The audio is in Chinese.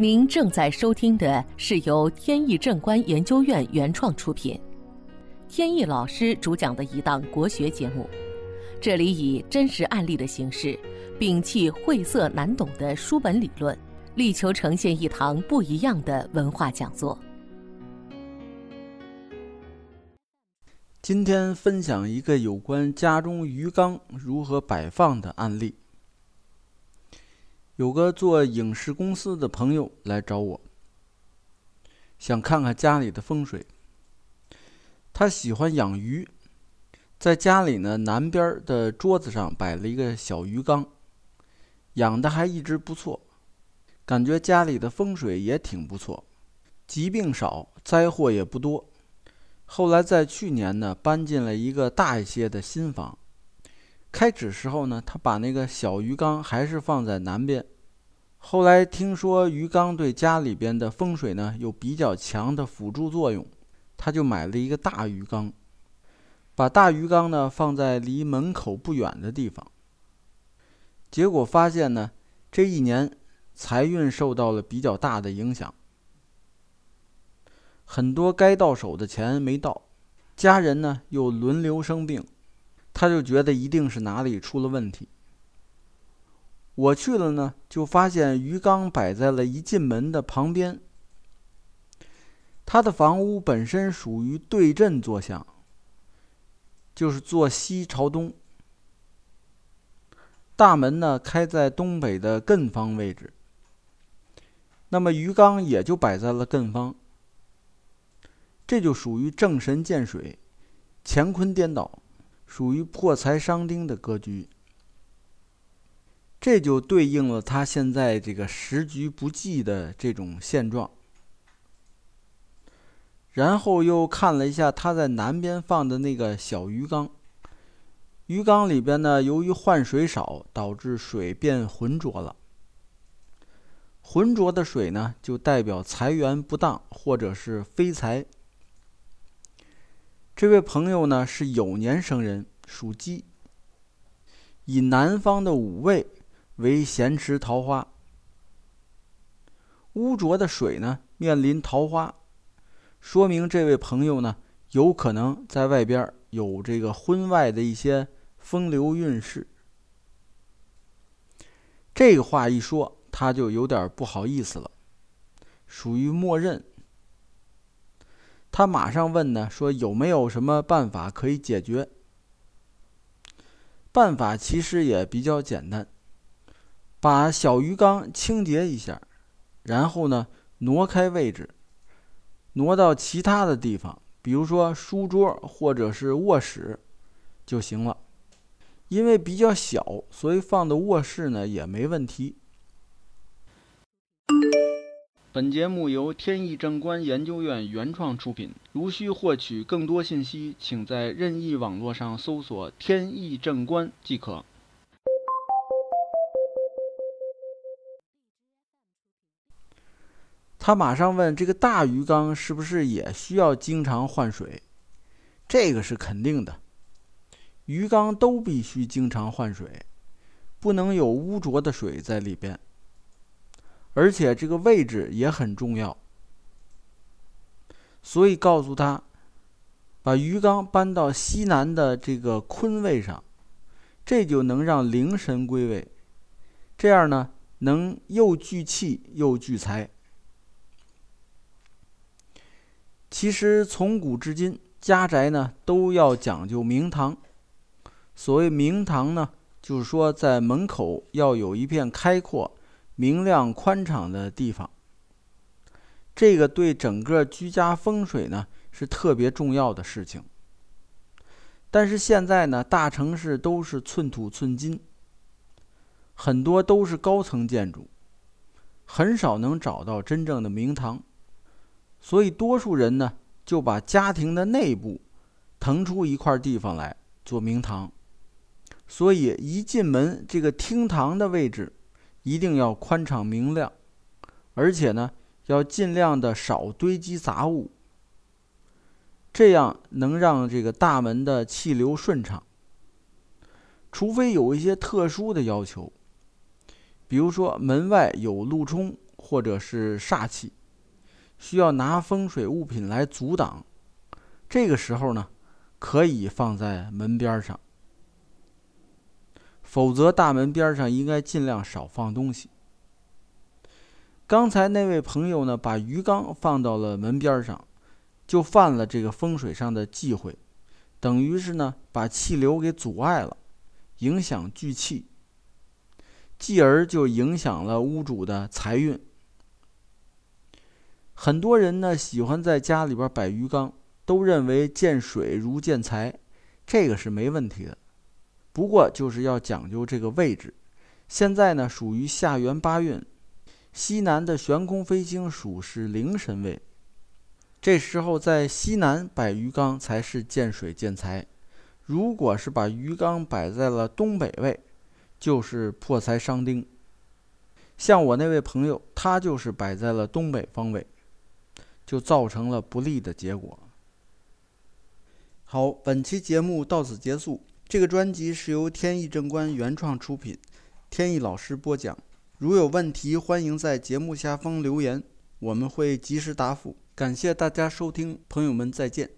您正在收听的是由天意正观研究院原创出品，天意老师主讲的一档国学节目。这里以真实案例的形式，摒弃晦涩难懂的书本理论，力求呈现一堂不一样的文化讲座。今天分享一个有关家中鱼缸如何摆放的案例。有个做影视公司的朋友来找我，想看看家里的风水。他喜欢养鱼，在家里呢南边的桌子上摆了一个小鱼缸，养的还一直不错，感觉家里的风水也挺不错，疾病少，灾祸也不多。后来在去年呢搬进了一个大一些的新房。开始时候呢，他把那个小鱼缸还是放在南边。后来听说鱼缸对家里边的风水呢有比较强的辅助作用，他就买了一个大鱼缸，把大鱼缸呢放在离门口不远的地方。结果发现呢，这一年财运受到了比较大的影响，很多该到手的钱没到，家人呢又轮流生病。他就觉得一定是哪里出了问题。我去了呢，就发现鱼缸摆在了一进门的旁边。他的房屋本身属于对阵坐向，就是坐西朝东。大门呢开在东北的艮方位置，那么鱼缸也就摆在了艮方。这就属于正神见水，乾坤颠倒。属于破财伤丁的格局，这就对应了他现在这个时局不济的这种现状。然后又看了一下他在南边放的那个小鱼缸，鱼缸里边呢，由于换水少，导致水变浑浊了。浑浊的水呢，就代表财源不当或者是非财。这位朋友呢是酉年生人，属鸡。以南方的五味为咸池桃花，污浊的水呢面临桃花，说明这位朋友呢有可能在外边有这个婚外的一些风流韵事。这个话一说，他就有点不好意思了，属于默认。他马上问呢，说有没有什么办法可以解决？办法其实也比较简单，把小鱼缸清洁一下，然后呢挪开位置，挪到其他的地方，比如说书桌或者是卧室就行了。因为比较小，所以放到卧室呢也没问题。本节目由天意正观研究院原创出品。如需获取更多信息，请在任意网络上搜索“天意正观”即可。他马上问：“这个大鱼缸是不是也需要经常换水？”这个是肯定的，鱼缸都必须经常换水，不能有污浊的水在里边。而且这个位置也很重要，所以告诉他，把鱼缸搬到西南的这个坤位上，这就能让灵神归位，这样呢，能又聚气又聚财。其实从古至今，家宅呢都要讲究明堂。所谓明堂呢，就是说在门口要有一片开阔。明亮宽敞的地方，这个对整个居家风水呢是特别重要的事情。但是现在呢，大城市都是寸土寸金，很多都是高层建筑，很少能找到真正的明堂，所以多数人呢就把家庭的内部腾出一块地方来做明堂，所以一进门这个厅堂的位置。一定要宽敞明亮，而且呢，要尽量的少堆积杂物，这样能让这个大门的气流顺畅。除非有一些特殊的要求，比如说门外有路冲或者是煞气，需要拿风水物品来阻挡。这个时候呢，可以放在门边上，否则大门边上应该尽量少放东西。刚才那位朋友呢，把鱼缸放到了门边上，就犯了这个风水上的忌讳，等于是呢把气流给阻碍了，影响聚气，继而就影响了屋主的财运。很多人呢喜欢在家里边摆鱼缸，都认为见水如见财，这个是没问题的，不过就是要讲究这个位置。现在呢属于下元八运。西南的悬空飞星属是灵神位，这时候在西南摆鱼缸才是见水见财。如果是把鱼缸摆在了东北位，就是破财伤丁。像我那位朋友，他就是摆在了东北方位，就造成了不利的结果。好，本期节目到此结束。这个专辑是由天意正观原创出品，天意老师播讲。如有问题，欢迎在节目下方留言，我们会及时答复。感谢大家收听，朋友们再见。